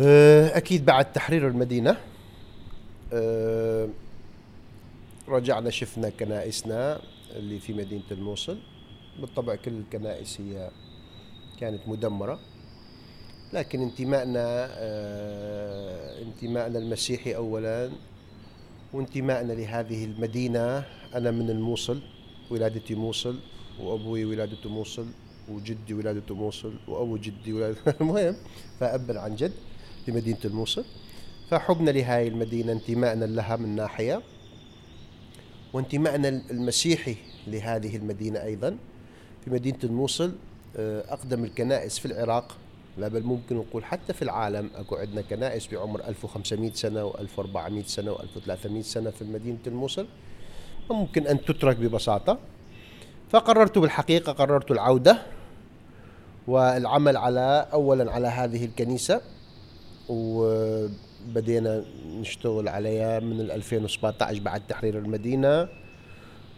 آه، أكيد بعد تحرير المدينة آه، رجعنا شفنا كنائسنا اللي في مدينة الموصل. بالطبع كل الكنائس هي كانت مدمرة لكن انتمائنا آه، انتمائنا المسيحي أولا وانتمائنا لهذه المدينة. أنا من الموصل ولادتي موصل وأبوي ولادته موصل وجدي ولادته موصل وأبو جدي ولادته. المهم فأبا عن جد. لمدينة الموصل. فحبنا لهذه المدينة انتمائنا لها من ناحية وانتمائنا المسيحي لهذه المدينة أيضا. في مدينة الموصل آه، أقدم الكنائس في العراق. لا بل ممكن نقول حتى في العالم. أكو عندنا كنائس بعمر 1500 سنة و1400 سنة و1300 سنة في مدينة الموصل. ممكن أن تترك ببساطة. فقررت بالحقيقة قررت العودة والعمل على اولا على هذه الكنيسة. وبدينا نشتغل عليها من 2017 بعد تحرير المدينة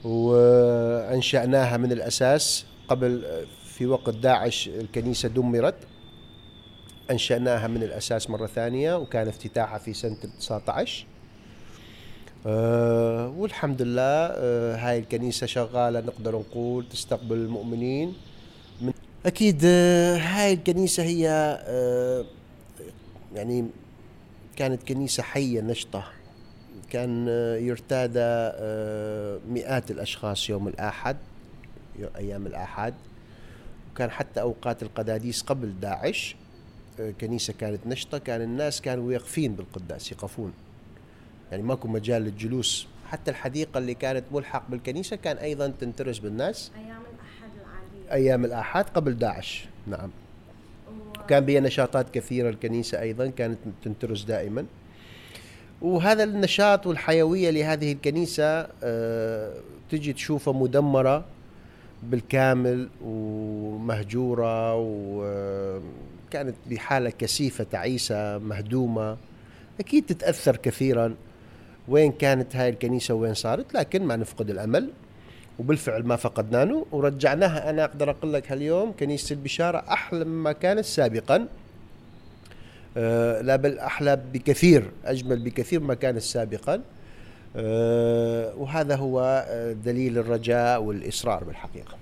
وأنشأناها من الأساس قبل في وقت داعش الكنيسة دمرت. أنشأناها من الأساس مرة ثانية وكان افتتاحها في سنة 19 أه والحمد لله أه هاي الكنيسة شغالة نقدر نقول تستقبل المؤمنين. من أكيد أه هاي الكنيسة هي أه يعني كانت كنيسة حية نشطة. كان آه، يرتادى آه، مئات الأشخاص يوم الأحد أيام الأحد. وكان حتى أوقات القداديس قبل داعش كنيسة كانت نشطة. كان الناس كانوا واقفين بالقداس يقفون. يعني ماكو مجال للجلوس. حتى الحديقة اللي كانت ملحق بالكنيسة كان أيضا تنترس بالناس. أيام الأحد العادية. أيام الأحد قبل داعش نعم. كان بها نشاطات كثيرة الكنيسة أيضا كانت تنترس دائما. وهذا النشاط والحيوية لهذه الكنيسة أه تجي تشوفها مدمرة بالكامل ومهجورة و كانت بحالة كثيفة تعيسة مهدومة. أكيد تتأثر كثيرا وين كانت هاي الكنيسة وين صارت لكن ما نفقد الأمل. وبالفعل ما فقدناه ورجعناها. أنا أقدر أقول لك هاليوم كنيسة البشارة أحلى مما كانت سابقا. أه لا بل أحلى بكثير أجمل بكثير ما كانت سابقا. أه وهذا هو دليل الرجاء والإصرار بالحقيقة.